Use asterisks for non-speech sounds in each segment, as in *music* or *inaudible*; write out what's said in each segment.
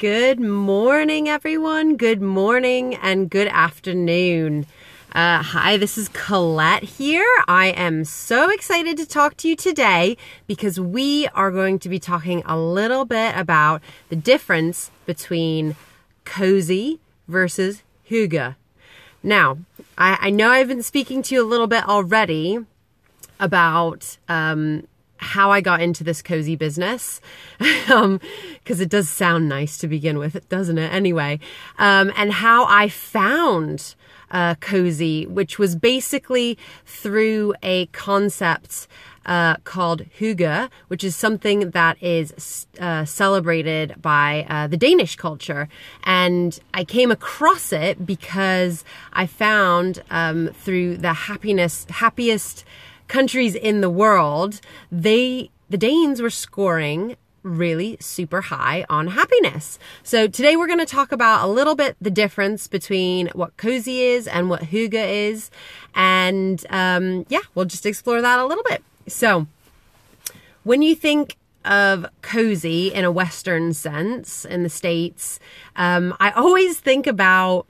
Good morning, everyone. Good morning and good afternoon. Uh, hi, this is Colette here. I am so excited to talk to you today because we are going to be talking a little bit about the difference between cozy versus hygge. Now, I, I know I've been speaking to you a little bit already about um, how I got into this cozy business, because *laughs* um, it does sound nice to begin with, doesn't it? Anyway, um, and how I found uh, cozy, which was basically through a concept uh, called hygge, which is something that is uh, celebrated by uh, the Danish culture. And I came across it because I found um, through the happiness, happiest countries in the world, they, the Danes were scoring really super high on happiness. So today we're going to talk about a little bit the difference between what cozy is and what hygge is. And um, yeah, we'll just explore that a little bit. So when you think of cozy in a Western sense in the States, um, I always think about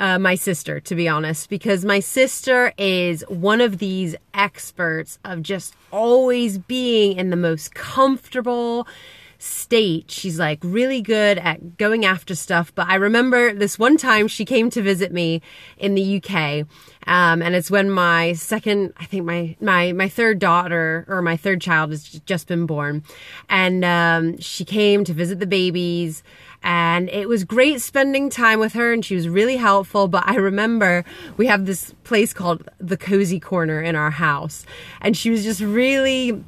uh, my sister, to be honest, because my sister is one of these experts of just always being in the most comfortable state. She's like really good at going after stuff. But I remember this one time she came to visit me in the UK. Um, and it's when my second, I think my, my, my third daughter or my third child has just been born. And, um, she came to visit the babies and it was great spending time with her and she was really helpful. But i remember we have this place called the cozy corner in our house. And she was just really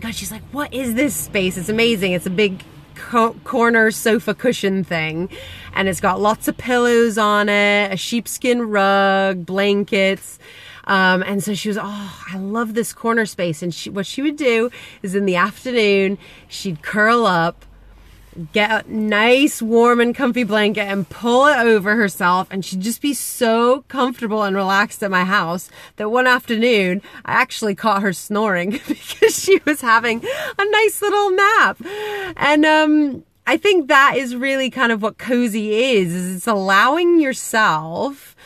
god she's like what is this space? It's amazing. It's a big co- corner sofa cushion thing. And it's got lots of pillows on it a sheepskin rug blankets. Um, and so she was, oh, I love this corner space. And she, what she would do is in the afternoon, she'd curl up get a nice warm and comfy blanket and pull it over herself and she'd just be so comfortable and relaxed at my house that one afternoon I actually caught her snoring *laughs* because she was having a nice little nap. And um I think that is really kind of what cozy is, is it's allowing yourself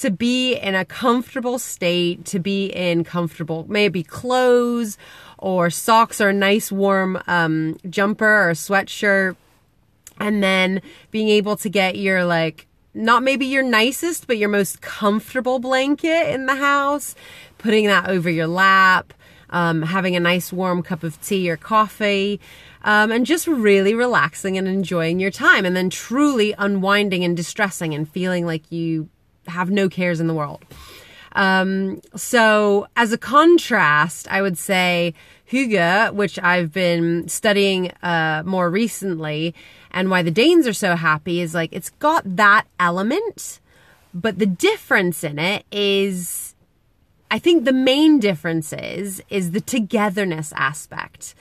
to be in a comfortable state, to be in comfortable, maybe clothes or socks or a nice warm um, jumper or sweatshirt. And then being able to get your like, not maybe your nicest, but your most comfortable blanket in the house, putting that over your lap, um, having a nice warm cup of tea or coffee, um, and just really relaxing and enjoying your time, and then truly unwinding and distressing and feeling like you have no cares in the world. Um, so as a contrast, I would say Hygge, which I've been studying uh, more recently, and why the Danes are so happy is like it's got that element, but the difference in it is I think the main difference is is the togetherness aspect.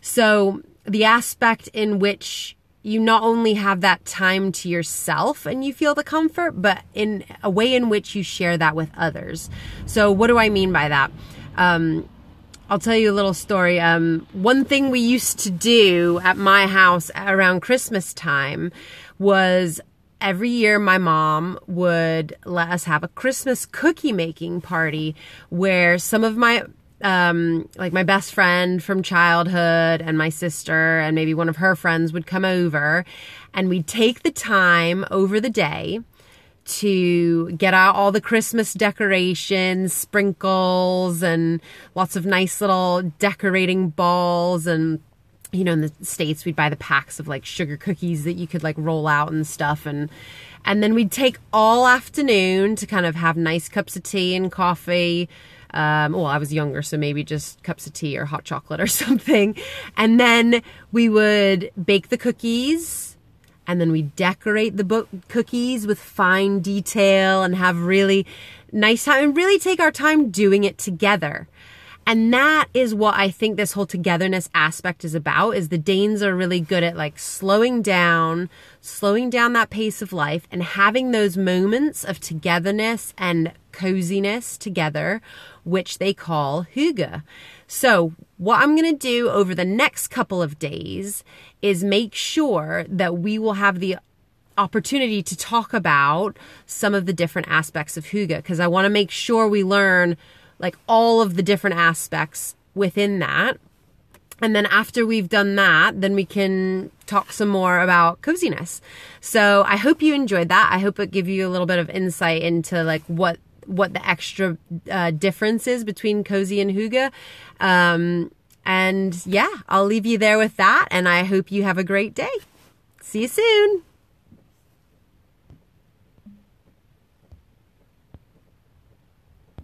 So the aspect in which you not only have that time to yourself and you feel the comfort, but in a way in which you share that with others. So, what do I mean by that? Um, I'll tell you a little story. Um, one thing we used to do at my house around Christmas time was every year my mom would let us have a Christmas cookie making party where some of my um, like my best friend from childhood and my sister and maybe one of her friends would come over and we'd take the time over the day to get out all the Christmas decorations, sprinkles, and lots of nice little decorating balls. And, you know, in the States, we'd buy the packs of like sugar cookies that you could like roll out and stuff. And, and then we'd take all afternoon to kind of have nice cups of tea and coffee um, well, I was younger, so maybe just cups of tea or hot chocolate or *laughs* something. And then we would bake the cookies and then we decorate the book cookies with fine detail and have really nice time and really take our time doing it together. And that is what I think this whole togetherness aspect is about is the Danes are really good at like slowing down, slowing down that pace of life and having those moments of togetherness and coziness together, which they call hygge. So what I'm going to do over the next couple of days is make sure that we will have the opportunity to talk about some of the different aspects of hygge because I want to make sure we learn like all of the different aspects within that. And then after we've done that, then we can talk some more about coziness. So I hope you enjoyed that. I hope it gave you a little bit of insight into like what what the extra uh, difference is between cozy and hygge. Um, and yeah, I'll leave you there with that. And I hope you have a great day. See you soon.